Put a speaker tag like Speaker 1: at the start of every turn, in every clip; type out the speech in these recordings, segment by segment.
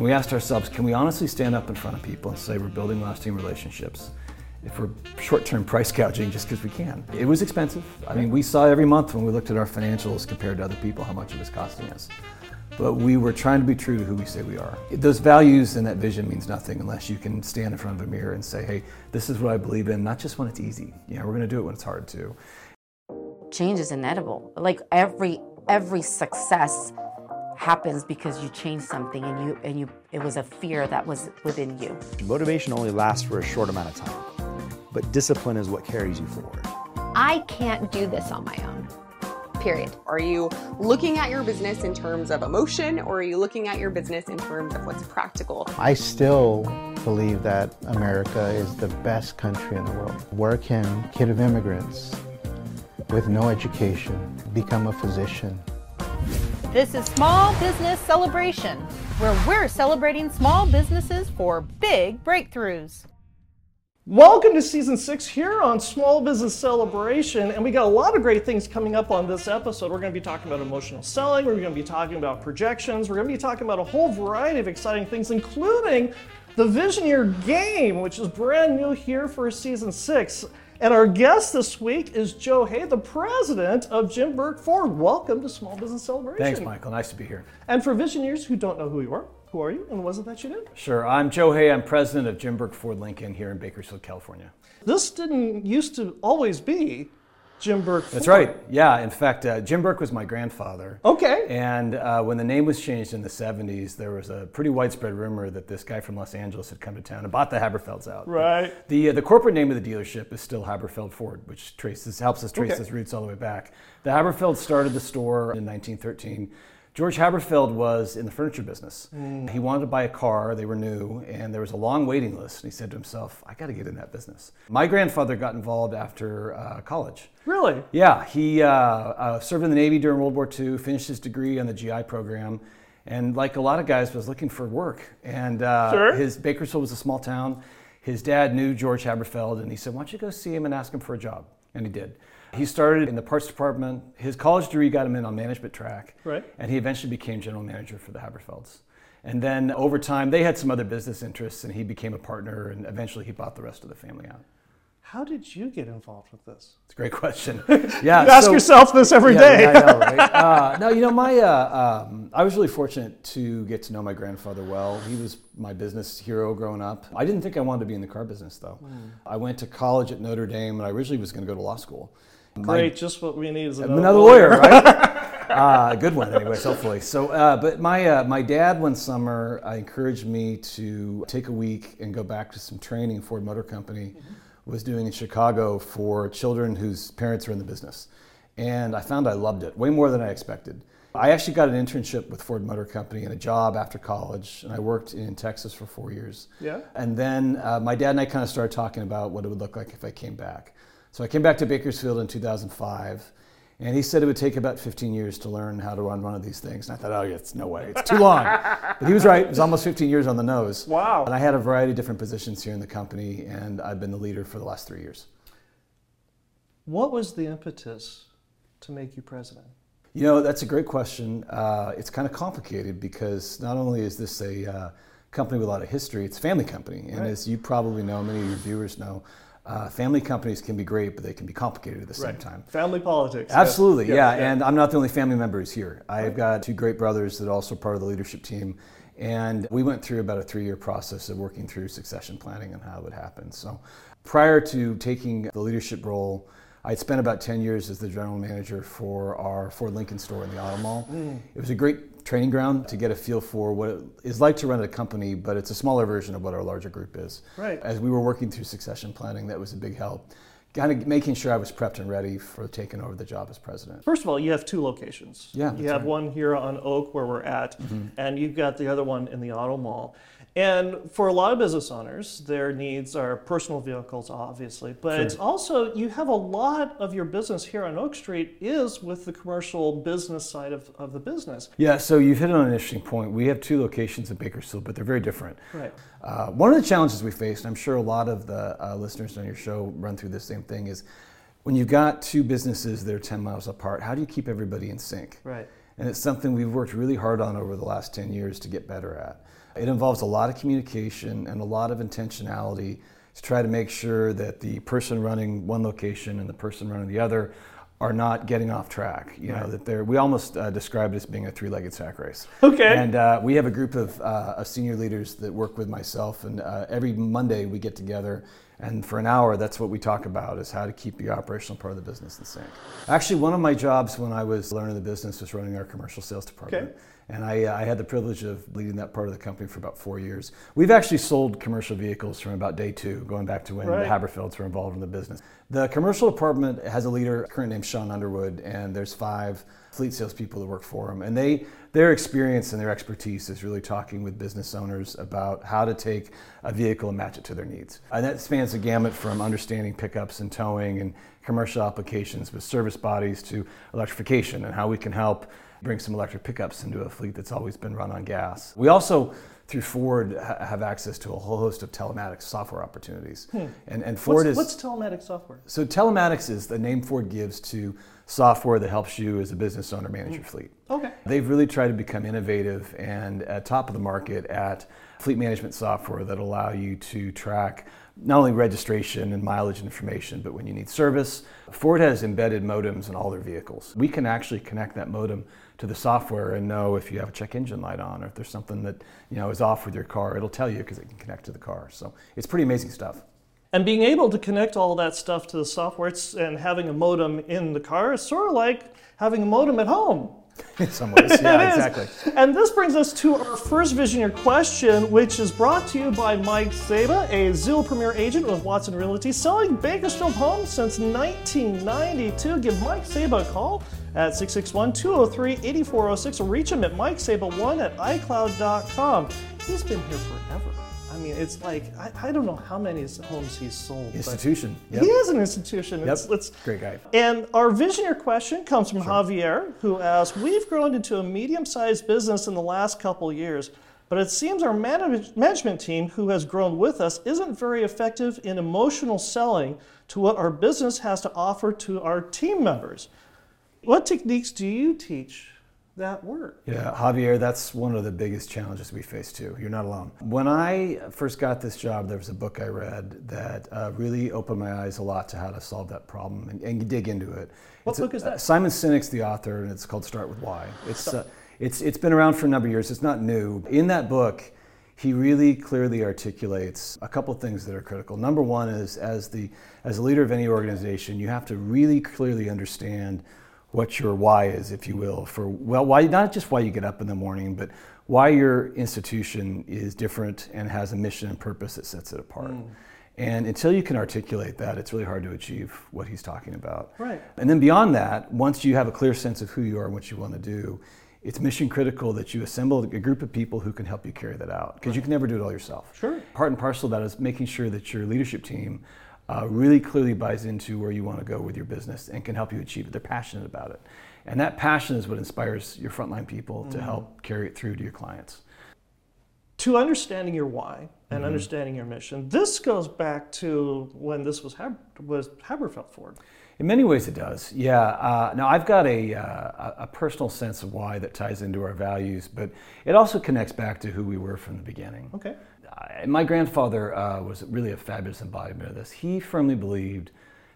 Speaker 1: And we asked ourselves, can we honestly stand up in front of people and say we're building lasting relationships if we're short-term price gouging just because we can? It was expensive. I mean, we saw every month when we looked at our financials compared to other people how much it was costing us. But we were trying to be true to who we say we are. Those values and that vision means nothing unless you can stand in front of a mirror and say, hey, this is what I believe in, not just when it's easy. Know, we're going to do it when it's hard too.
Speaker 2: Change is inevitable. Like every every success happens because you change something and you and you it was a fear that was within you.
Speaker 3: Motivation only lasts for a short amount of time, but discipline is what carries you forward.
Speaker 4: I can't do this on my own. Period.
Speaker 5: Are you looking at your business in terms of emotion or are you looking at your business in terms of what's practical?
Speaker 6: I still believe that America is the best country in the world. Where can kid of immigrants with no education become a physician?
Speaker 7: This is Small Business Celebration, where we're celebrating small businesses for big breakthroughs.
Speaker 8: Welcome to season six here on Small Business Celebration, and we got a lot of great things coming up on this episode. We're going to be talking about emotional selling, we're going to be talking about projections, we're going to be talking about a whole variety of exciting things, including the Visioneer game, which is brand new here for season six. And our guest this week is Joe Hay, the president of Jim Burke Ford. Welcome to Small Business Celebration.
Speaker 1: Thanks, Michael. Nice to be here.
Speaker 8: And for visionaries who don't know who you are, who are you and what is it that you do?
Speaker 1: Sure. I'm Joe Hay. I'm president of Jim Burke Ford Lincoln here in Bakersfield, California.
Speaker 8: This didn't used to always be Jim Burke.
Speaker 1: That's right. Yeah. In fact, uh, Jim Burke was my grandfather.
Speaker 8: Okay.
Speaker 1: And uh, when the name was changed in the 70s, there was a pretty widespread rumor that this guy from Los Angeles had come to town and bought the Haberfelds out.
Speaker 8: Right.
Speaker 1: The, uh, the corporate name of the dealership is still Haberfeld Ford, which traces helps us trace
Speaker 8: Okay.
Speaker 1: his roots all the way back. The Haberfelds started the store in 1913. George Haberfeld was in the furniture business. He wanted to buy a car, they were new, and there was a long waiting list. And he said to himself, I got to get in that business. My grandfather got involved after uh, college.
Speaker 8: Really?
Speaker 1: Yeah, he uh, uh, served in the Navy during World War II, finished his degree on the GI program, and like a lot of guys, was looking for work. And uh,
Speaker 8: Sure.
Speaker 1: his Bakersfield was a small town. His dad knew George Haberfeld, and he said, "Why don't you go see him and ask him for a job?" And he did. He started in the parts department. His college degree got him in on management track,
Speaker 8: Right.
Speaker 1: and he eventually became general manager for the Haberfelds. And then over time, they had some other business interests, and he became a partner, and eventually he bought the rest of the family out.
Speaker 8: How did you get involved with this?
Speaker 1: It's a great question. Yeah,
Speaker 8: You ask
Speaker 1: so-
Speaker 8: yourself this every
Speaker 1: yeah,
Speaker 8: day.
Speaker 1: yeah, I know, right? uh, no, you know, my uh, um, I was really fortunate to get to know my grandfather well. He was my business hero growing up. I didn't think I wanted to be in the car business though. I went to college at Notre Dame, and I originally was going to go to law school. My-
Speaker 8: Great, just what we need is another,
Speaker 1: another lawyer, right? uh, good one, anyways, hopefully. So, uh, but my uh, my dad one summer uh, encouraged me to take a week and go back to some training Ford Motor Company was doing in Chicago for children whose parents are in the business, and I found I loved it way more than I expected. I actually got an internship with Ford Motor Company and a job after college, and I worked in Texas for four years.
Speaker 8: Yeah.
Speaker 1: And then uh, my dad and I kind of started talking about what it would look like if I came back. So I came back to Bakersfield in 2005, and he said it would take about 15 years to learn how to run one of these things. And I thought, oh, yeah, it's no way, it's too long. but he was right. It was almost 15 years on the nose.
Speaker 8: Wow.
Speaker 1: And I had a variety of different positions here in the company, and I've been the leader for the last three years.
Speaker 8: What was the impetus to make you president?
Speaker 1: You know, that's a great question. Uh, it's kind of complicated because not only is this a uh, company with a lot of history, it's a family company. And as you probably know, many of your viewers know, uh, family companies can be great, but they can be complicated at the same time.
Speaker 8: Family politics.
Speaker 1: Absolutely,
Speaker 8: Yes,
Speaker 1: yeah.
Speaker 8: yes,
Speaker 1: And I'm not the only family member who's here. I've got two great brothers that are also part of the leadership team. And we went through about a three year process of working through succession planning and how it would happen. So prior to taking the leadership role, I'd spent about 10 years as the general manager for our Ford Lincoln store in the Auto Mall. It was a great training ground to get a feel for what it is like to run a company, but it's a smaller version of what our larger group is.
Speaker 8: Right.
Speaker 1: As we were working through succession planning, that was a big help. Kind of making sure I was prepped and ready for taking over the job as president.
Speaker 8: First of all, you have two locations.
Speaker 1: Yeah,
Speaker 8: You have
Speaker 1: right.
Speaker 8: one here on Oak where we're at, mm-hmm. and you've got the other one in the Auto Mall. And for a lot of business owners, their needs are personal vehicles, obviously, but it's also you have a lot of your business here on Oak Street is with the commercial business side of, of the business.
Speaker 1: Yeah, so you've hit on an interesting point. We have two locations in Bakersfield, but they're very different.
Speaker 8: Right.
Speaker 1: Uh, one of the challenges we faced, and I'm sure a lot of the uh, listeners on your show run through the same thing, is when you've got two businesses that are 10 miles apart, how do you keep everybody in sync?
Speaker 8: Right.
Speaker 1: And it's something we've worked really hard on over the last 10 years to get better at. It involves a lot of communication and a lot of intentionality to try to make sure that the person running one location and the person running the other are not getting off track. You know that they're. We almost uh, describe it as being a three-legged sack race.
Speaker 8: Okay.
Speaker 1: And uh, we have a group of, uh, of senior leaders that work with myself, and uh, every Monday we get together, and for an hour, that's what we talk about: is how to keep the operational part of the business in sync. Actually, one of my jobs when I was learning the business was running our commercial sales department.
Speaker 8: Okay.
Speaker 1: And I, uh, I had the privilege of leading that part of the company for about four years. We've actually sold commercial vehicles from about day two, going back to when
Speaker 8: Right.
Speaker 1: the Haberfelds were involved in the business. The commercial department has a leader, current name Sean Underwood, and there's five fleet salespeople that work for him. And they, their experience and their expertise is really talking with business owners about how to take a vehicle and match it to their needs. And that spans the gamut from understanding pickups and towing and commercial applications with service bodies to electrification and how we can help bring some electric pickups into a fleet that's always been run on gas. We also, through Ford, ha- have access to a whole host of telematics software opportunities. And, and Ford
Speaker 8: Hmm. what's,
Speaker 1: is.
Speaker 8: what's telematics software?
Speaker 1: So telematics is the name Ford gives to software that helps you as a business owner manage your fleet.
Speaker 8: Okay.
Speaker 1: They've really tried to become innovative and at top of the market at fleet management software that allow you to track not only registration and mileage information, but when you need service. Ford has embedded modems in all their vehicles. We can actually connect that modem to the software and know if you have a check engine light on or if there's something that you know is off with your car. It'll tell you because it can connect to the car. So it's pretty amazing stuff.
Speaker 8: And being able to connect all that stuff to the software and having a modem in the car is sort of like having a modem at home.
Speaker 1: In some ways, yeah, exactly.
Speaker 8: And this brings us to our first Visioneer question, which is brought to you by Mike Saba, a Zillow Premier agent with Watson Realty, selling Bakersfield homes since 1992. Give Mike Saba a call at 661 203 8406 or reach him at mikesaba1 at iCloud.com. He's been here forever. I mean, it's like, I, I don't know how many homes he's sold.
Speaker 1: Institution. Yep.
Speaker 8: He is an institution.
Speaker 1: Yep.
Speaker 8: It's, it's,
Speaker 1: Great guy.
Speaker 8: and our visionary question comes from Javier, who asks We've grown into a medium sized business in the last couple years, but it seems our manage- management team, who has grown with us, isn't very effective in emotional selling to what our business has to offer to our team members. What techniques do you teach that work?
Speaker 1: Yeah, Javier, that's one of the biggest challenges we face too. You're not alone. When I first got this job, there was a book I read that uh, really opened my eyes a lot to how to solve that problem and, and dig into it.
Speaker 8: What
Speaker 1: It's a-
Speaker 8: book is that?
Speaker 1: Simon Sinek's the author, and it's called Start with Why. It's uh, it's it's been around for a number of years. It's not new. In that book, he really clearly articulates a couple things that are critical. Number one is as the as a leader of any organization, you have to really clearly understand what your why is, if you will, for well, why not just why you get up in the morning, but why your institution is different and has a mission and purpose that sets it apart. Mm. And until you can articulate that, it's really hard to achieve what he's talking about.
Speaker 8: Right.
Speaker 1: And then beyond that, once you have a clear sense of who you are and what you want to do, it's mission critical that you assemble a group of people who can help you carry that out because you can never do it all yourself.
Speaker 8: Sure.
Speaker 1: Part and parcel of that is making sure that your leadership team uh, really clearly buys into where you want to go with your business and can help you achieve it. They're passionate about it. And that passion is what inspires your frontline people to help carry it through to your clients.
Speaker 8: to understanding your why and understanding your mission. This goes back to when this was Hab- was Haberfeld Ford.
Speaker 1: In many ways, it does. Yeah. Uh, now, I've got a, uh, a personal sense of why that ties into our values, but it also connects back to who we were from the beginning.
Speaker 8: Okay.
Speaker 1: My grandfather uh, was really a fabulous embodiment of this. He firmly believed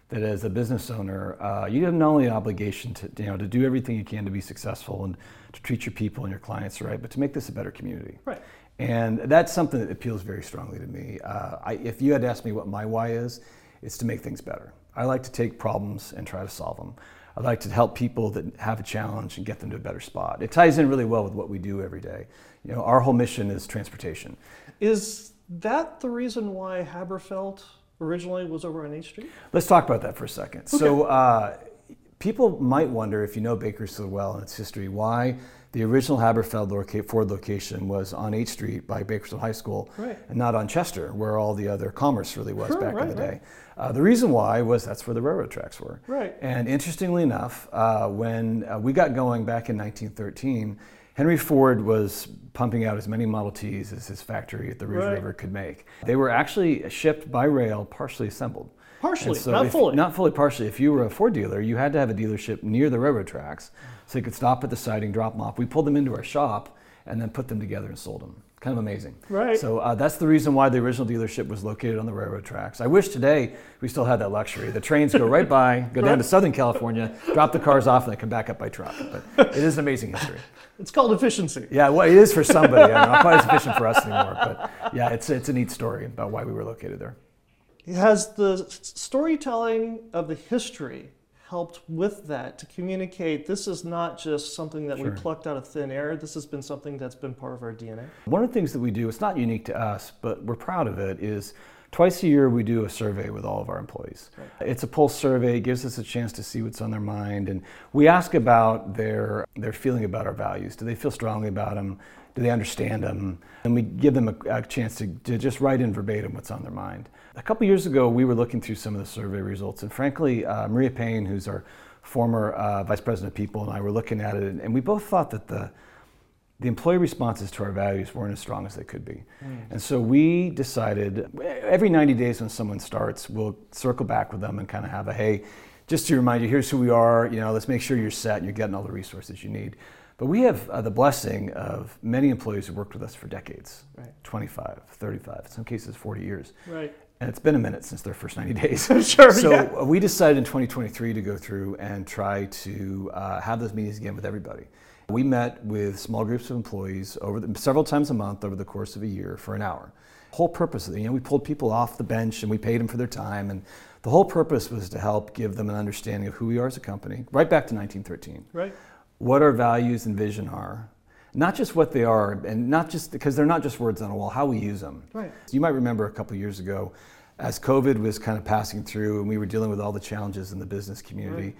Speaker 1: that as a business owner, uh, you have not only an obligation to, you know, to do everything you can to be successful and to treat your people and your clients right, but to make this a better community.
Speaker 8: Right.
Speaker 1: And that's something that appeals very strongly to me. Uh, I, if you had asked me what my why is, it's to make things better. I like to take problems and try to solve them. I like to help people that have a challenge and get them to a better spot. It ties in really well with what we do every day. You know, our whole mission is transportation.
Speaker 8: Is that the reason why Haberfeld originally was over on H Street?
Speaker 1: Let's talk about that for a second. So, uh, people might wonder if you know Bakersfield well and its history, why the original Haberfeld loca- Ford location was on 8th Street by Bakersfield High School
Speaker 8: Right.
Speaker 1: and not on Chester, where all the other commerce really was
Speaker 8: Sure,
Speaker 1: back in
Speaker 8: right,
Speaker 1: the
Speaker 8: right.
Speaker 1: day. Uh, the reason why was that's where the railroad tracks were.
Speaker 8: Right.
Speaker 1: And interestingly enough, uh, when uh, we got going back in 1913, Henry Ford was pumping out as many Model Ts as his factory at the Rouge
Speaker 8: Right.
Speaker 1: River could make. They were actually shipped by rail, partially assembled.
Speaker 8: Partially,
Speaker 1: And
Speaker 8: not
Speaker 1: if-
Speaker 8: fully.
Speaker 1: Not fully, partially. If you were a Ford dealer, you had to have a dealership near the railroad tracks so you could stop at the siding, drop them off. We pulled them into our shop and then put them together and sold them. Kind of amazing.
Speaker 8: Right.
Speaker 1: So uh, that's the reason why the original dealership was located on the railroad tracks. I wish today we still had that luxury. The trains go right by, go down to Southern California, drop the cars off, and they come back up by truck. But it is an amazing history.
Speaker 8: It's called efficiency.
Speaker 1: Yeah, well, it is for somebody. I mean, not quite as efficient for us anymore, but yeah, it's it's a neat story about why we were located there.
Speaker 8: Has the storytelling of the history helped with that to communicate this is not just something that we plucked out of thin air? This has been something that's been part of our DNA.
Speaker 1: One of the things that we do, it's not unique to us, but we're proud of it, is twice a year we do a survey with all of our employees. It's a pulse survey, it gives us a chance to see what's on their mind, and we ask about their, their feeling about our values. Do they feel strongly about them? Do they understand them? And we give them a, a chance to, to just write in verbatim what's on their mind. A couple years ago, we were looking through some of the survey results, and frankly, uh, Maria Payne, who's our former uh, vice president of people, and I were looking at it, and we both thought that the the employee responses to our values weren't as strong as they could be. And so we decided every 90 days when someone starts, we'll circle back with them and kind of have a hey, just to remind you, here's who we are, you know, let's make sure you're set and you're getting all the resources you need. But we have uh, the blessing of many employees who worked with us for decades
Speaker 8: Right.
Speaker 1: 25, 35, in some cases 40 years.
Speaker 8: Right.
Speaker 1: And it's been a minute since their first 90 days.
Speaker 8: Sure,
Speaker 1: So
Speaker 8: yeah.
Speaker 1: uh, we decided in 2023 to go through and try to uh, have those meetings again with everybody. We met with small groups of employees over the, several times a month over the course of a year for an hour. Whole purpose of it, you know, we pulled people off the bench and we paid them for their time, and the whole purpose was to help give them an understanding of who we are as a company, right back to 1913
Speaker 8: Right.
Speaker 1: what our values and vision are, not just what they are, and not just because they're not just words on a wall, how we use them.
Speaker 8: Right.
Speaker 1: You might remember a couple years ago, as COVID was kind of passing through and we were dealing with all the challenges in the business community,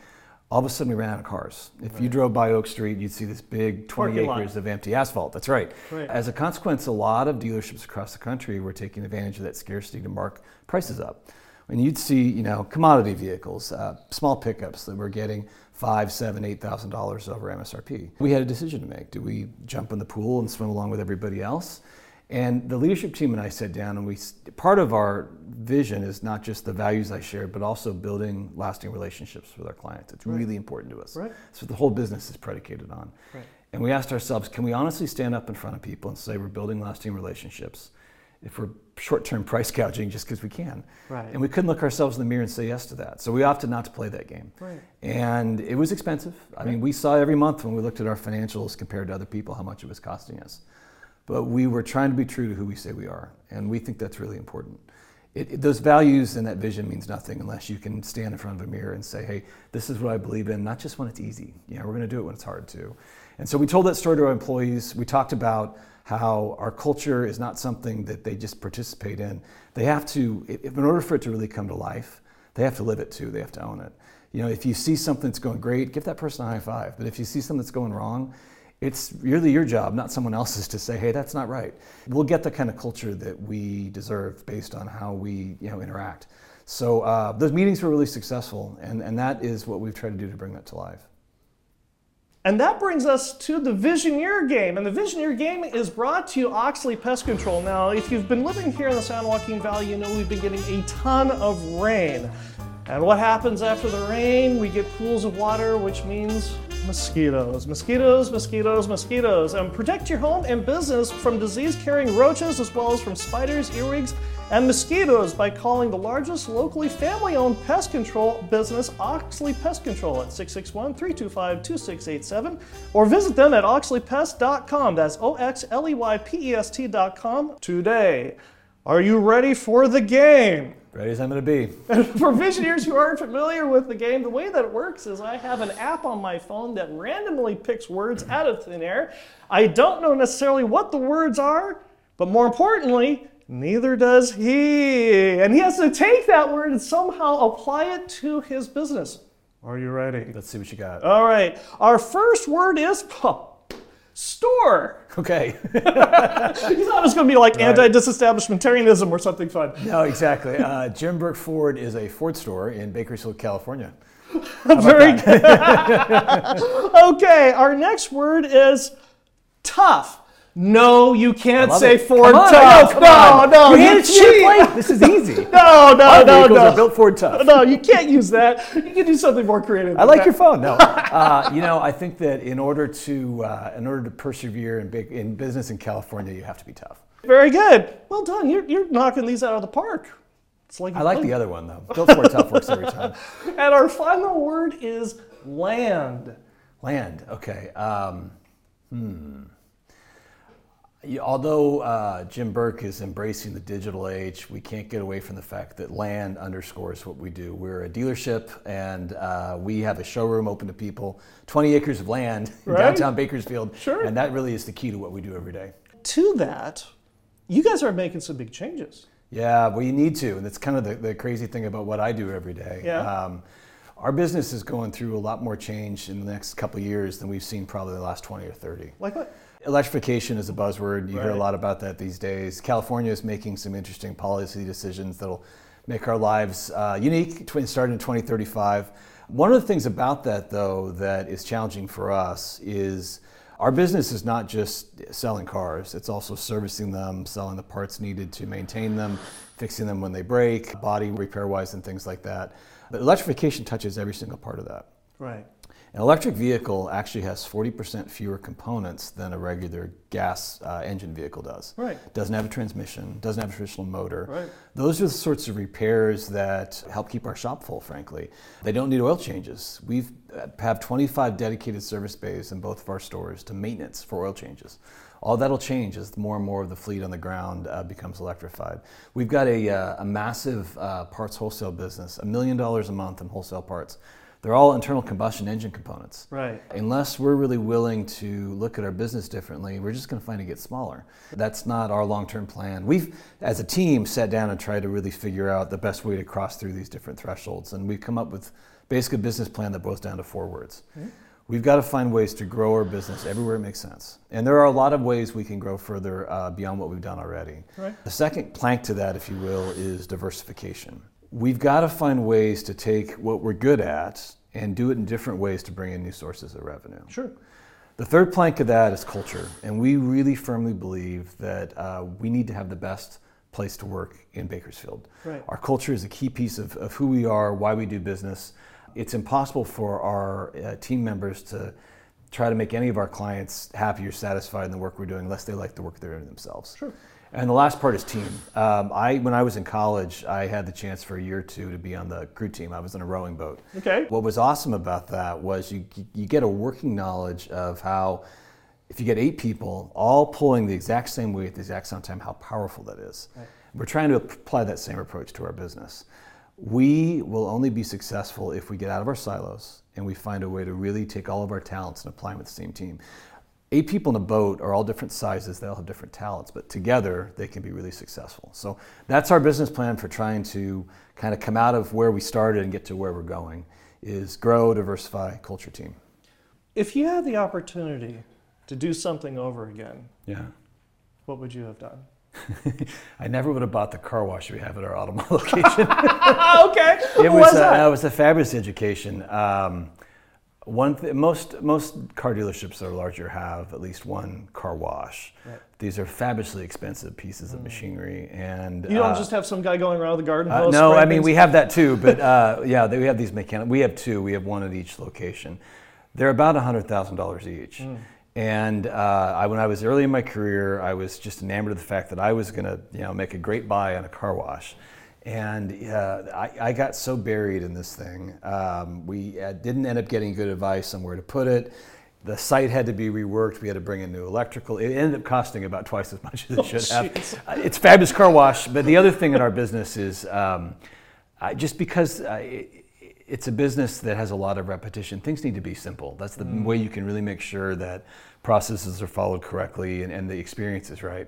Speaker 1: all of a sudden we ran out of cars. If you drove by Oak Street, you'd see this big 20
Speaker 8: Parking lot.
Speaker 1: acres of empty asphalt. That's right.
Speaker 8: Right.
Speaker 1: As a consequence, a lot of dealerships across the country were taking advantage of that scarcity to mark prices up. And you'd see, you know, commodity vehicles, uh, small pickups that were getting five, seven, eight thousand dollars over MSRP. We had a decision to make. Do we jump in the pool and swim along with everybody else? And the leadership team and I sat down, and we part of our vision is not just the values I shared, but also building lasting relationships with our clients. It's really important to us.
Speaker 8: Right.
Speaker 1: That's what the whole business is predicated on.
Speaker 8: Right.
Speaker 1: And we asked ourselves, can we honestly stand up in front of people and say we're building lasting relationships if we're short-term price gouging just because we can?
Speaker 8: Right.
Speaker 1: And we couldn't look ourselves in the mirror and say yes to that. So we opted not to play that game.
Speaker 8: Right.
Speaker 1: And it was expensive. I mean, we saw every month when we looked at our financials compared to other people how much it was costing us. But we were trying to be true to who we say we are, and we think that's really important. It, it- those values and that vision means nothing unless you can stand in front of a mirror and say, "Hey, this is what I believe in." Not just when it's easy. You know, we're going to do it when it's hard too. And so we told that story to our employees. We talked about how our culture is not something that they just participate in. They have to, in order for it to really come to life, they have to live it too. They have to own it. You know, if you see something that's going great, give that person a high five. But if you see something that's going wrong, it's really your job, not someone else's, to say, "Hey, that's not right." We'll get the kind of culture that we deserve based on how we, you know, interact. So uh, those meetings were really successful, and, and that is what we've tried to do to bring that to life.
Speaker 8: And that brings us to the Visioneer game. And the Visioneer game is brought to you Oxley Pest Control. Now, if you've been living here in the San Joaquin Valley, you know we've been getting a ton of rain. And what happens after the rain? We get pools of water, which means mosquitoes. Mosquitoes, mosquitoes, mosquitoes. And protect your home and business from disease carrying roaches as well as from spiders, earwigs, and mosquitoes by calling the largest locally family owned pest control business, Oxley Pest Control, at 661 325 2687 or visit them at oxleypest.com. That's O X L E Y P E S T.com today. Are you ready for the game?
Speaker 1: Ready as I'm going to be.
Speaker 8: For visionaries who aren't familiar with the game, the way that it works is I have an app on my phone that randomly picks words out of thin air. I don't know necessarily what the words are, but more importantly, neither does he. And he has to take that word and somehow apply it to his business. Are you ready?
Speaker 1: Let's see what you got.
Speaker 8: All right. Our first word is store.
Speaker 1: Okay.
Speaker 8: Thought it was going to be like anti-disestablishmentarianism or something fun.
Speaker 1: no, exactly. Uh, Jim Burke Ford is a Ford store in Bakersfield, California.
Speaker 8: Very good. okay, our next word is tough. No, you can't say
Speaker 1: it.
Speaker 8: Ford
Speaker 1: on,
Speaker 8: Tough.
Speaker 1: Come
Speaker 8: no,
Speaker 1: on.
Speaker 8: no,
Speaker 1: You
Speaker 8: you
Speaker 1: handed it to
Speaker 8: cheat.
Speaker 1: This is easy.
Speaker 8: No, no,
Speaker 1: Our
Speaker 8: no,
Speaker 1: vehicles
Speaker 8: no.
Speaker 1: are built Ford Tough.
Speaker 8: No, you can't use that. You can do something more creative.
Speaker 1: I like
Speaker 8: that.
Speaker 1: your phone. No, uh, you know, I think that in order to uh, in order to persevere in big in business in California, you have to be tough.
Speaker 8: Very good. Well done. You're, you're knocking these out of the park. It's like
Speaker 1: I like the other one though. Built Ford Tough works every time.
Speaker 8: And our final word is land.
Speaker 1: Land. Okay. Um, hmm. Although uh, Jim Burke is embracing the digital age, we can't get away from the fact that land underscores what we do. We're a dealership and uh, we have a showroom open to people, 20 acres of land in downtown Bakersfield.
Speaker 8: Sure.
Speaker 1: And that really is the key to what we do every day.
Speaker 8: To that, you guys are making some big changes.
Speaker 1: Yeah, well, you need to, and that's kind of the, the crazy thing about what I do every day.
Speaker 8: Yeah.
Speaker 1: Um, our business is going through a lot more change in the next couple of years than we've seen probably the last 20 or 30.
Speaker 8: Like what?
Speaker 1: Electrification is a buzzword. You hear a lot about that these days. California is making some interesting policy decisions that'll make our lives uh, unique, starting in 2035. One of the things about that, though, that is challenging for us is our business is not just selling cars, it's also servicing them, selling the parts needed to maintain them, fixing them when they break, body repair wise, and things like that. But electrification touches every single part of that.
Speaker 8: Right.
Speaker 1: An electric vehicle actually has 40% fewer components than a regular gas uh, engine vehicle does.
Speaker 8: Right.
Speaker 1: Doesn't have a transmission, doesn't have a traditional motor.
Speaker 8: Right.
Speaker 1: Those are the sorts of repairs that help keep our shop full, frankly. They don't need oil changes. We have 25 dedicated service bays in both of our stores to maintenance for oil changes. All that'll change as more and more of the fleet on the ground uh, becomes electrified. We've got a, uh, a massive uh, parts wholesale business, a million dollars a month in wholesale parts. They're all internal combustion engine components.
Speaker 8: Right.
Speaker 1: Unless we're really willing to look at our business differently, we're just going to find it get smaller. That's not our long-term plan. We've, as a team, sat down and tried to really figure out the best way to cross through these different thresholds, and we've come up with basically a business plan that boils down to four words. We've got to find ways to grow our business everywhere it makes sense, and there are a lot of ways we can grow further uh, beyond what we've done already.
Speaker 8: Right.
Speaker 1: The second plank to that, if you will, is diversification. We've got to find ways to take what we're good at and do it in different ways to bring in new sources of revenue.
Speaker 8: Sure.
Speaker 1: The third plank of that is culture, and we really firmly believe that uh, we need to have the best place to work in Bakersfield.
Speaker 8: Right.
Speaker 1: Our culture is a key piece of, of who we are, why we do business. It's impossible for our uh, team members to try to make any of our clients happy or satisfied in the work we're doing unless they like the work they're doing themselves.
Speaker 8: Sure.
Speaker 1: And the last part is team. Um, I, when I was in college, I had the chance for a year or two to be on the crew team. I was in a rowing boat.
Speaker 8: Okay.
Speaker 1: What was awesome about that was you, you get a working knowledge of how, if you get eight people all pulling the exact same weight at the exact same time, how powerful that is. Right. We're trying to apply that same approach to our business. We will only be successful if we get out of our silos and we find a way to really take all of our talents and apply them with the same team. Eight people in a boat are all different sizes, they all have different talents, but together they can be really successful. So that's our business plan for trying to kind of come out of where we started and get to where we're going is grow, diversify, culture team.
Speaker 8: If you had the opportunity to do something over again,
Speaker 1: Yeah.
Speaker 8: what would you have done?
Speaker 1: I never would have bought the car wash we have at our Automall location.
Speaker 8: okay.
Speaker 1: it
Speaker 8: What
Speaker 1: was,
Speaker 8: that?
Speaker 1: uh, it was a fabulous education. Um, one th- most most car dealerships that are larger have at least one car wash. These are fabulously expensive pieces of machinery, and
Speaker 8: you don't
Speaker 1: uh,
Speaker 8: just have some guy going around with a garden
Speaker 1: uh,
Speaker 8: hose.
Speaker 1: no, I mean
Speaker 8: things?
Speaker 1: we have that too, but uh, yeah, we have these mechanic. We have two. We have one at each location. They're about hundred thousand dollars each. And uh, I, when I was early in my career, I was just enamored of the fact that I was going to, you know, make a great buy on a car wash. And uh, I, I got so buried in this thing. Um, we uh, didn't end up getting good advice on where to put it. The site had to be reworked. We had to bring in new electrical. It ended up costing about twice as much as it should have. Uh, It's fabulous car wash. But the other thing in our business is um, just because uh, it, it's a business that has a lot of repetition, things need to be simple. That's the way you can really make sure that processes are followed correctly and, and the experience is right.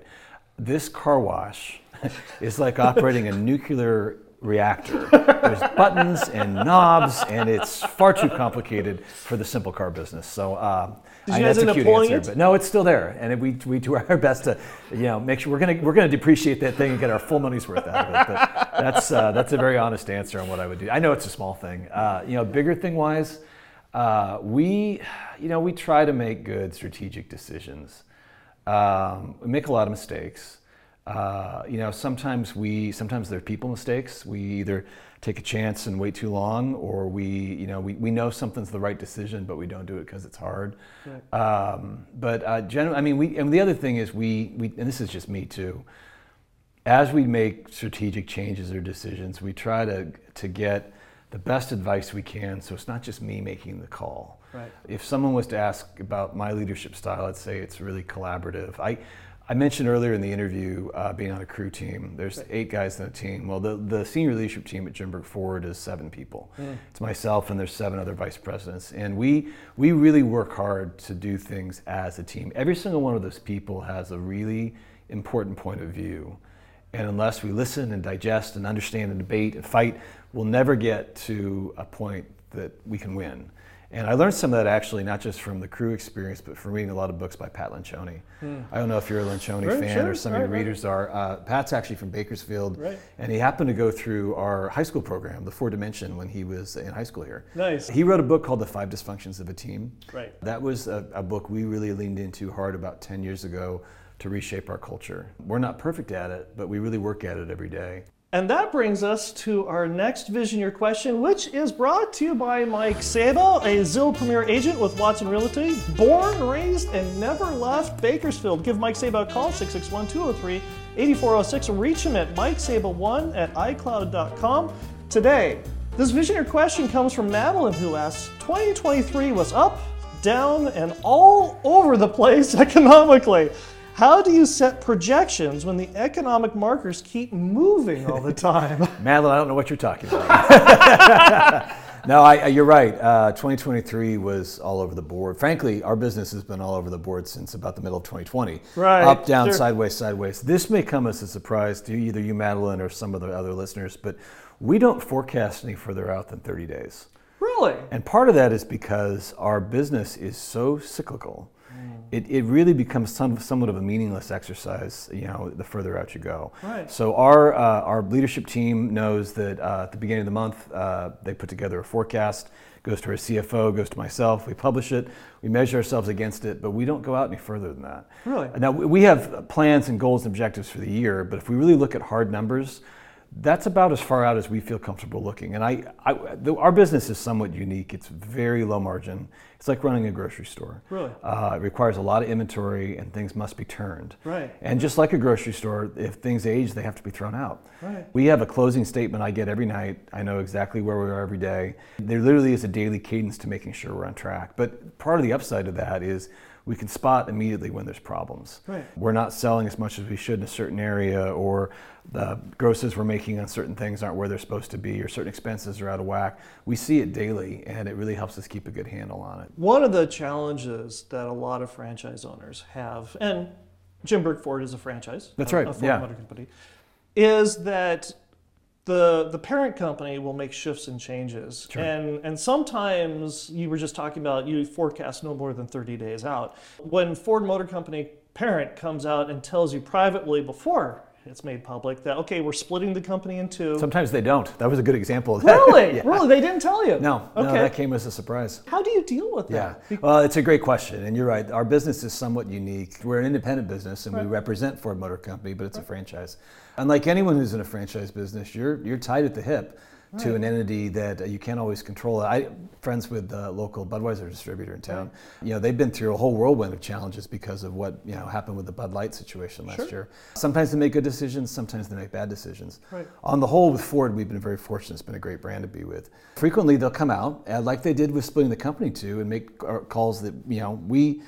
Speaker 1: This car wash is like operating a nuclear reactor. There's buttons and knobs, and it's far too complicated for the simple car business. So, uh, I
Speaker 8: you guys
Speaker 1: that's a cute answer,
Speaker 8: it?
Speaker 1: but no, it's still there, and we, we do our best to, you know, make sure we're gonna we're gonna depreciate that thing and get our full money's worth out of it. But that's uh, that's a very honest answer on what I would do. I know it's a small thing. Uh, you know, bigger thing wise, uh, we, you know, we try to make good strategic decisions. Um, we make a lot of mistakes. Uh, you know, sometimes we sometimes they're people mistakes. We either take a chance and wait too long, or we you know we, we know something's the right decision, but we don't do it because it's hard. Um, but uh, generally, I mean, we and the other thing is we we and this is just me too. As we make strategic changes or decisions, we try to to get the best advice we can. So it's not just me making the call.
Speaker 8: Right.
Speaker 1: If someone was to ask about my leadership style, I'd say it's really collaborative. I, I mentioned earlier in the interview uh, being on a crew team. There's eight guys in the team. Well, the, the senior leadership team at Jim Burke Ford is seven people. It's myself and there's seven other vice presidents. And we, we really work hard to do things as a team. Every single one of those people has a really important point of view. And unless we listen and digest and understand and debate and fight, we'll never get to a point that we can win. And I learned some of that actually, not just from the crew experience, but from reading a lot of books by Pat Lencioni. I don't know if you're a Lencioni
Speaker 8: Right,
Speaker 1: fan
Speaker 8: sure,
Speaker 1: or some
Speaker 8: right,
Speaker 1: of your
Speaker 8: right.
Speaker 1: readers are. Uh, Pat's actually from Bakersfield,
Speaker 8: Right.
Speaker 1: and he happened to go through our high school program, the Four Dimension, when he was in high school here.
Speaker 8: Nice.
Speaker 1: He wrote a book called The Five Dysfunctions of a Team.
Speaker 8: Right.
Speaker 1: That was a, a book we really leaned into hard about 10 years ago to reshape our culture. We're not perfect at it, but we really work at it every day.
Speaker 8: And that brings us to our next Visioneer Question, which is brought to you by Mike Sabo, a Zillow Premier agent with Watson Realty, born, raised, and never left Bakersfield. Give Mike Sabo a call, 661 203 8406, or reach him at mikesabo1 at iCloud.com. Today, this Visioneer Question comes from Madeline, who asks 2023 was up, down, and all over the place economically. How do you set projections when the economic markers keep moving all the time?
Speaker 1: Madeline, I don't know what you're talking about. no, I, you're right. Uh, 2023 was all over the board. Frankly, our business has been all over the board since about the middle of 2020.
Speaker 8: Right,
Speaker 1: Up, down,
Speaker 8: sure.
Speaker 1: sideways, sideways. This may come as a surprise to either you, Madeline, or some of the other listeners, but we don't forecast any further out than 30 days.
Speaker 8: really?
Speaker 1: And part of that is because our business is so cyclical. It, it really becomes some, somewhat of a meaningless exercise, you know, the further out you go.
Speaker 8: Right.
Speaker 1: So our, uh, our leadership team knows that uh, at the beginning of the month, uh, they put together a forecast, goes to our CFO, goes to myself, we publish it, we measure ourselves against it, but we don't go out any further than that.
Speaker 8: Really?
Speaker 1: Now, we we have plans and goals and objectives for the year, but if we really look at hard numbers, that's about as far out as we feel comfortable looking. And I, I the, our business is somewhat unique. It's very low margin. It's like running a grocery store.
Speaker 8: Really?
Speaker 1: Uh, it requires a lot of inventory, and things must be turned.
Speaker 8: Right.
Speaker 1: And just like a grocery store, if things age, they have to be thrown out.
Speaker 8: Right.
Speaker 1: We have a closing statement I get every night. I know exactly where we are every day. There literally is a daily cadence to making sure we're on track. But part of the upside of that is we can spot immediately when there's problems.
Speaker 8: Right.
Speaker 1: We're not selling as much as we should in a certain area, or the grosses we're making on certain things aren't where they're supposed to be, or certain expenses are out of whack. We see it daily, and it really helps us keep a good handle on it.
Speaker 8: One of the challenges that a lot of franchise owners have, and Jim Burke Ford is a franchise.
Speaker 1: That's
Speaker 8: a-
Speaker 1: right,
Speaker 8: A Ford
Speaker 1: yeah.
Speaker 8: Motor Company, is that the the parent company will make shifts and changes, and and sometimes you were just talking about you forecast no more than thirty days out. When Ford Motor Company parent comes out and tells you privately before it's made public that okay, we're splitting the company in two.
Speaker 1: Sometimes they don't. That was a good example of that.
Speaker 8: Really,
Speaker 1: Yeah.
Speaker 8: really, they didn't tell you.
Speaker 1: No, no,
Speaker 8: Okay.
Speaker 1: that came as a surprise.
Speaker 8: How do you deal with that? Yeah.
Speaker 1: Well, it's a great question, and you're right. Our business is somewhat unique. We're an independent business, and we represent Ford Motor Company, but it's a franchise. Unlike anyone who's in a franchise business, you're you're tied at the hip to an entity that uh, you can't always control. I friends with the local Budweiser distributor in town. You know, they've been through a whole whirlwind of challenges because of what you know happened with the Bud Light situation last year. Sometimes they make good decisions, sometimes they make bad decisions.
Speaker 8: Right.
Speaker 1: On the whole, with Ford, we've been very fortunate. It's been a great brand to be with. Frequently, they'll come out, uh, like they did with splitting the company too, and make uh, calls that you know we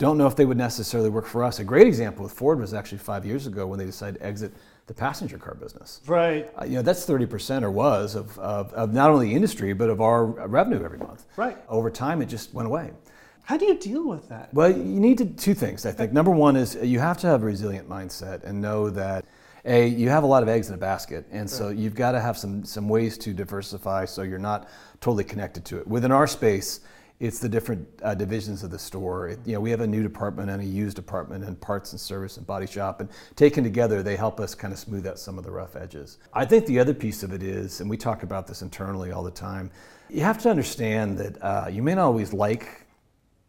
Speaker 1: don't know if they would necessarily work for us. A great example with Ford was actually five years ago when they decided to exit the passenger car business.
Speaker 8: Right.
Speaker 1: Uh, you know, that's 30% or was of, of, of not only the industry, but of our revenue every month.
Speaker 8: Right.
Speaker 1: Over time, it just went away.
Speaker 8: How do you deal with that?
Speaker 1: Well, you need to two things. I think number one is you have to have a resilient mindset and know that a you have a lot of eggs in a basket, and so you've got to have some some ways to diversify so you're not totally connected to it. Within our space, it's the different uh, divisions of the store. It, you know, we have a new department and a used department and parts and service and body shop, and taken together, they help us kind of smooth out some of the rough edges. I think the other piece of it is, and we talk about this internally all the time, you have to understand that uh, you may not always like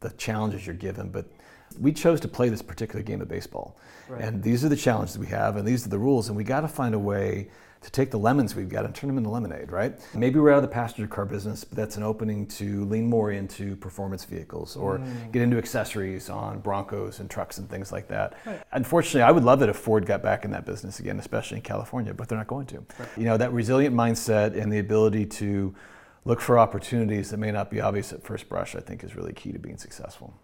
Speaker 1: the challenges you're given, but We chose to play this particular game of baseball. And these are the challenges we have, and these are the rules, and we got to find a way to take the lemons we've got and turn them into lemonade, right? Maybe we're out of the passenger car business, but that's an opening to lean more into performance vehicles or mm. get into accessories on Broncos and trucks and things like that. Unfortunately, I would love it if Ford got back in that business again, especially in California, but they're not going to. You know, that resilient mindset and the ability to look for opportunities that may not be obvious at first brush, I think is really key to being successful.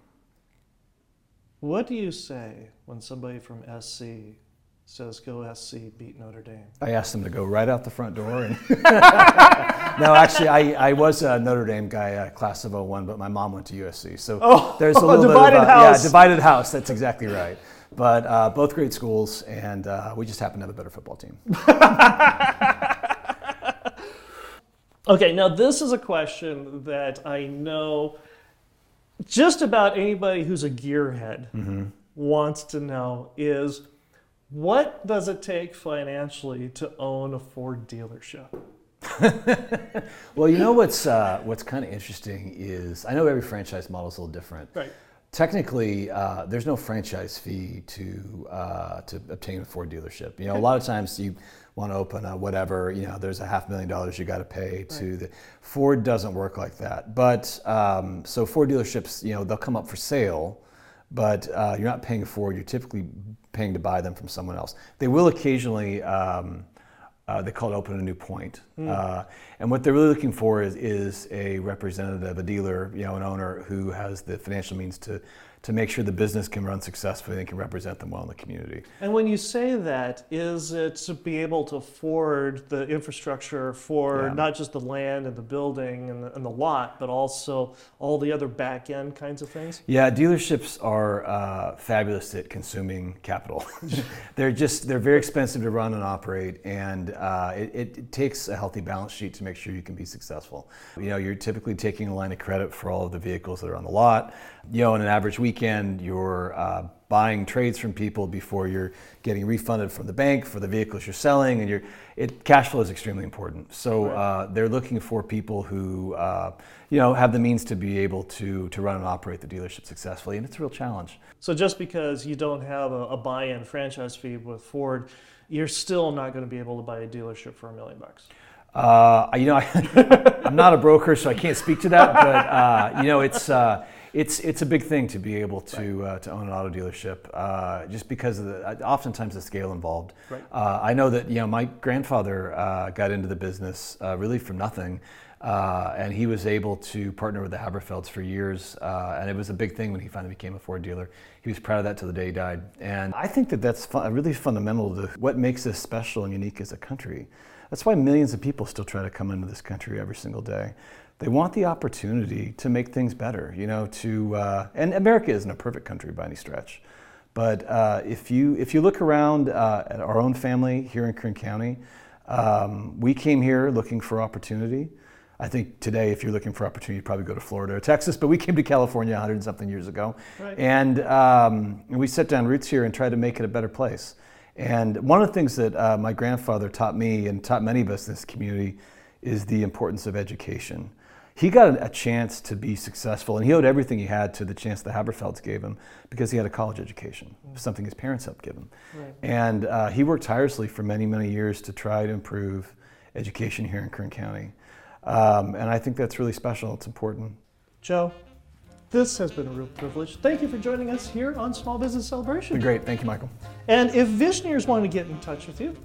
Speaker 8: What do you say when somebody from SC says go SC beat Notre Dame?
Speaker 1: I asked them to go right out the front door. And no, actually, I, I was a Notre Dame guy, uh, class of 01, but my mom went to USC. So
Speaker 8: Oh,
Speaker 1: there's a little
Speaker 8: divided
Speaker 1: bit of a,
Speaker 8: house.
Speaker 1: Yeah, divided house. That's exactly right. But uh, both great schools, and uh, we just happen to have a better football team.
Speaker 8: Okay, now this is a question that I know just about anybody who's a gearhead wants to know is what does it take financially to own a Ford dealership?
Speaker 1: Well, you know what's uh, what's kind of interesting is I know every franchise model is a little different.
Speaker 8: Right.
Speaker 1: Technically, uh, there's no franchise fee to uh, to obtain a Ford dealership. You know, a lot of times you want to open a whatever. You know, there's a half million dollars you got to pay to the Ford doesn't work like that. But um, so Ford dealerships, you know, they'll come up for sale, but uh, you're not paying Ford. You're typically paying to buy them from someone else. They will occasionally. Um, uh, they call it open a new point. Uh, and what they're really looking for is, is a representative, a dealer, you know, an owner who has the financial means to, to make sure the business can run successfully and can represent them well in the community.
Speaker 8: And when you say that, is it to be able to afford the infrastructure for
Speaker 1: Yeah.
Speaker 8: not just the land and the building and the, and the lot, but also all the other back end kinds of things?
Speaker 1: Yeah, dealerships are uh, fabulous at consuming capital. they're just they're very expensive to run and operate, and uh, it, it, it takes a healthy balance sheet to make sure you can be successful. You know, you're typically taking a line of credit for all of the vehicles that are on the lot. You know, in an average weekend, you're uh, buying trades from people before you're getting refunded from the bank for the vehicles you're selling, and you're it cash flow is extremely important. So uh, they're looking for people who uh, you know have the means to be able to to run and operate the dealership successfully, and it's a real challenge.
Speaker 8: So just because you don't have a, a buy-in franchise fee with Ford, you're still not going to be able to buy a dealership for a million bucks.
Speaker 1: Uh, you know, I, I'm not a broker, so I can't speak to that. But uh, you know, it's uh, it's it's a big thing to be able to uh, to own an auto dealership, uh, just because of the oftentimes the scale involved.
Speaker 8: Right.
Speaker 1: Uh, I know that you know my grandfather uh, got into the business uh, really from nothing. Uh, and he was able to partner with the Haberfelds for years, uh, and it was a big thing when he finally became a Ford dealer. He was proud of that till the day he died, and I think that that's fun, really fundamental to what makes us special and unique as a country. That's why millions of people still try to come into this country every single day. They want the opportunity to make things better, you know. To uh, and America isn't a perfect country by any stretch, but uh, if you if you look around uh, at our own family here in Kern County, um, we came here looking for opportunity. I think today, if you're looking for opportunity, you'd probably go to Florida or Texas. But we came to California 100 and something years ago,
Speaker 8: Right.
Speaker 1: and, um, and we set down roots here and tried to make it a better place. And one of the things that uh, my grandfather taught me and taught many of us in this community is the importance of education. He got a, chance to be successful, and he owed everything he had to the chance the Haberfelds gave him because he had a college education, something his parents helped give him. And uh, he worked tirelessly for many, many years to try to improve education here in Kern County. Um, and I think that's really special. It's important.
Speaker 8: Joe, this has been a real privilege. Thank you for joining us here on Small Business Celebration.
Speaker 1: Great. Thank you, Michael.
Speaker 8: And if Visioneers want to get in touch with you,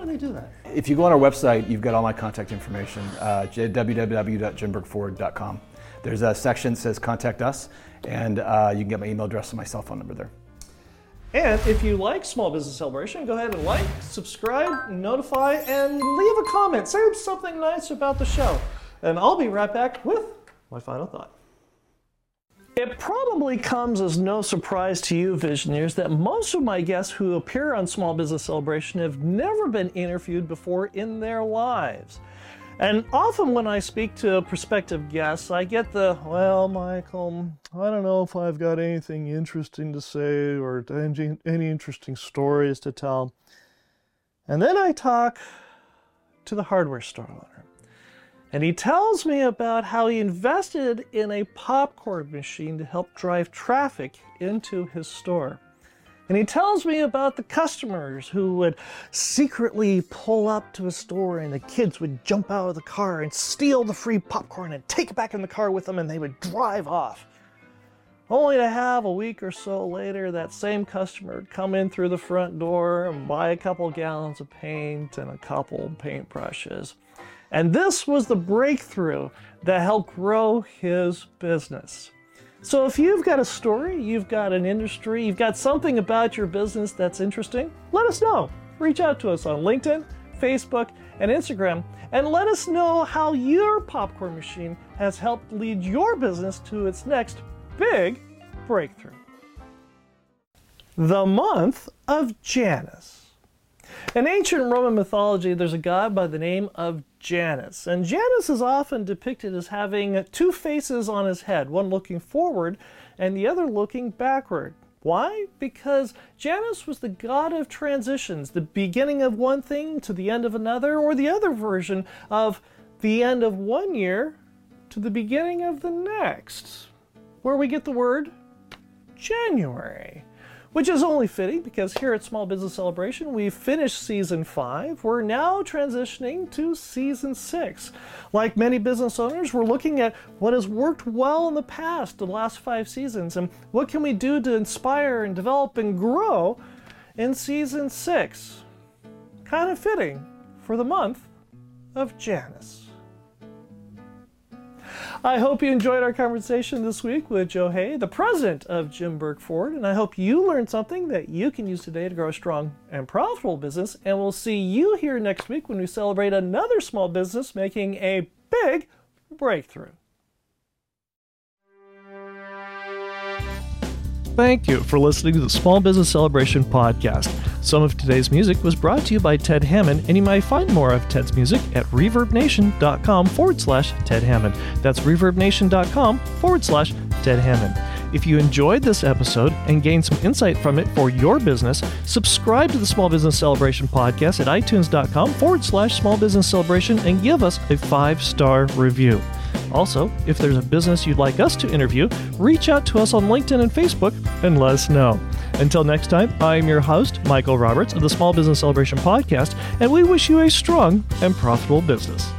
Speaker 8: do they do that?
Speaker 1: If you go on our website, you've got all my contact information, uh, www.jimburkeford.com. There's a section that says contact us, and uh, you can get my email address and my cell phone number there.
Speaker 8: And if you like Small Business Celebration, go ahead and like, subscribe, notify, and leave a comment. Say something nice about the show. And I'll be right back with my final thought. It probably comes as no surprise to you, Visioneers, that most of my guests who appear on Small Business Celebration have never been interviewed before in their lives. And often when I speak to prospective guests, I get the, well, Michael, I don't know if I've got anything interesting to say or any interesting stories to tell. And then I talk to the hardware store. And he tells me about how he invested in a popcorn machine to help drive traffic into his store. And he tells me about the customers who would secretly pull up to a store and the kids would jump out of the car and steal the free popcorn and take it back in the car with them and they would drive off. Only to have a week or so later that same customer come in through the front door and buy a couple gallons of paint and a couple paintbrushes. And this was the breakthrough that helped grow his business. So if you've got a story, you've got an industry, you've got something about your business that's interesting, let us know. Reach out to us on LinkedIn, Facebook, and Instagram, and let us know how your popcorn machine has helped lead your business to its next big breakthrough. The month of Janus. In ancient Roman mythology, there's a god by the name of Janus, and Janus is often depicted as having two faces on his head, one looking forward and the other looking backward. Why? Because Janus was the god of transitions, the beginning of one thing to the end of another, or the other version of the end of one year to the beginning of the next, where we get the word January which is only fitting because here at Small Business Celebration, we've finished season five. We're now transitioning to season six. Like many business owners, we're looking at what has worked well in the past, the last five seasons, and what can we do to inspire and develop and grow in season six. Kind of fitting for the month of Janus. I hope you enjoyed our conversation this week with Joe Hay, the president of Jim Burke Ford, and I hope you learned something that you can use today to grow a strong and profitable business. And we'll see you here next week when we celebrate another small business making a big breakthrough. Thank you for listening to the Small Business Celebration podcast. Some of today's music was brought to you by Ted Hammond, and you might find more of Ted's music at reverbnation.com forward slash Ted Hammond. That's reverbnation.com forward slash Ted Hammond. If you enjoyed this episode and gained some insight from it for your business, subscribe to the Small Business Celebration podcast at itunes.com forward slash small business celebration and give us a five star review. Also, if there's a business you'd like us to interview, reach out to us on LinkedIn and Facebook and let us know. Until next time, I'm your host, Michael Roberts of the Small Business Celebration Podcast, and we wish you a strong and profitable business.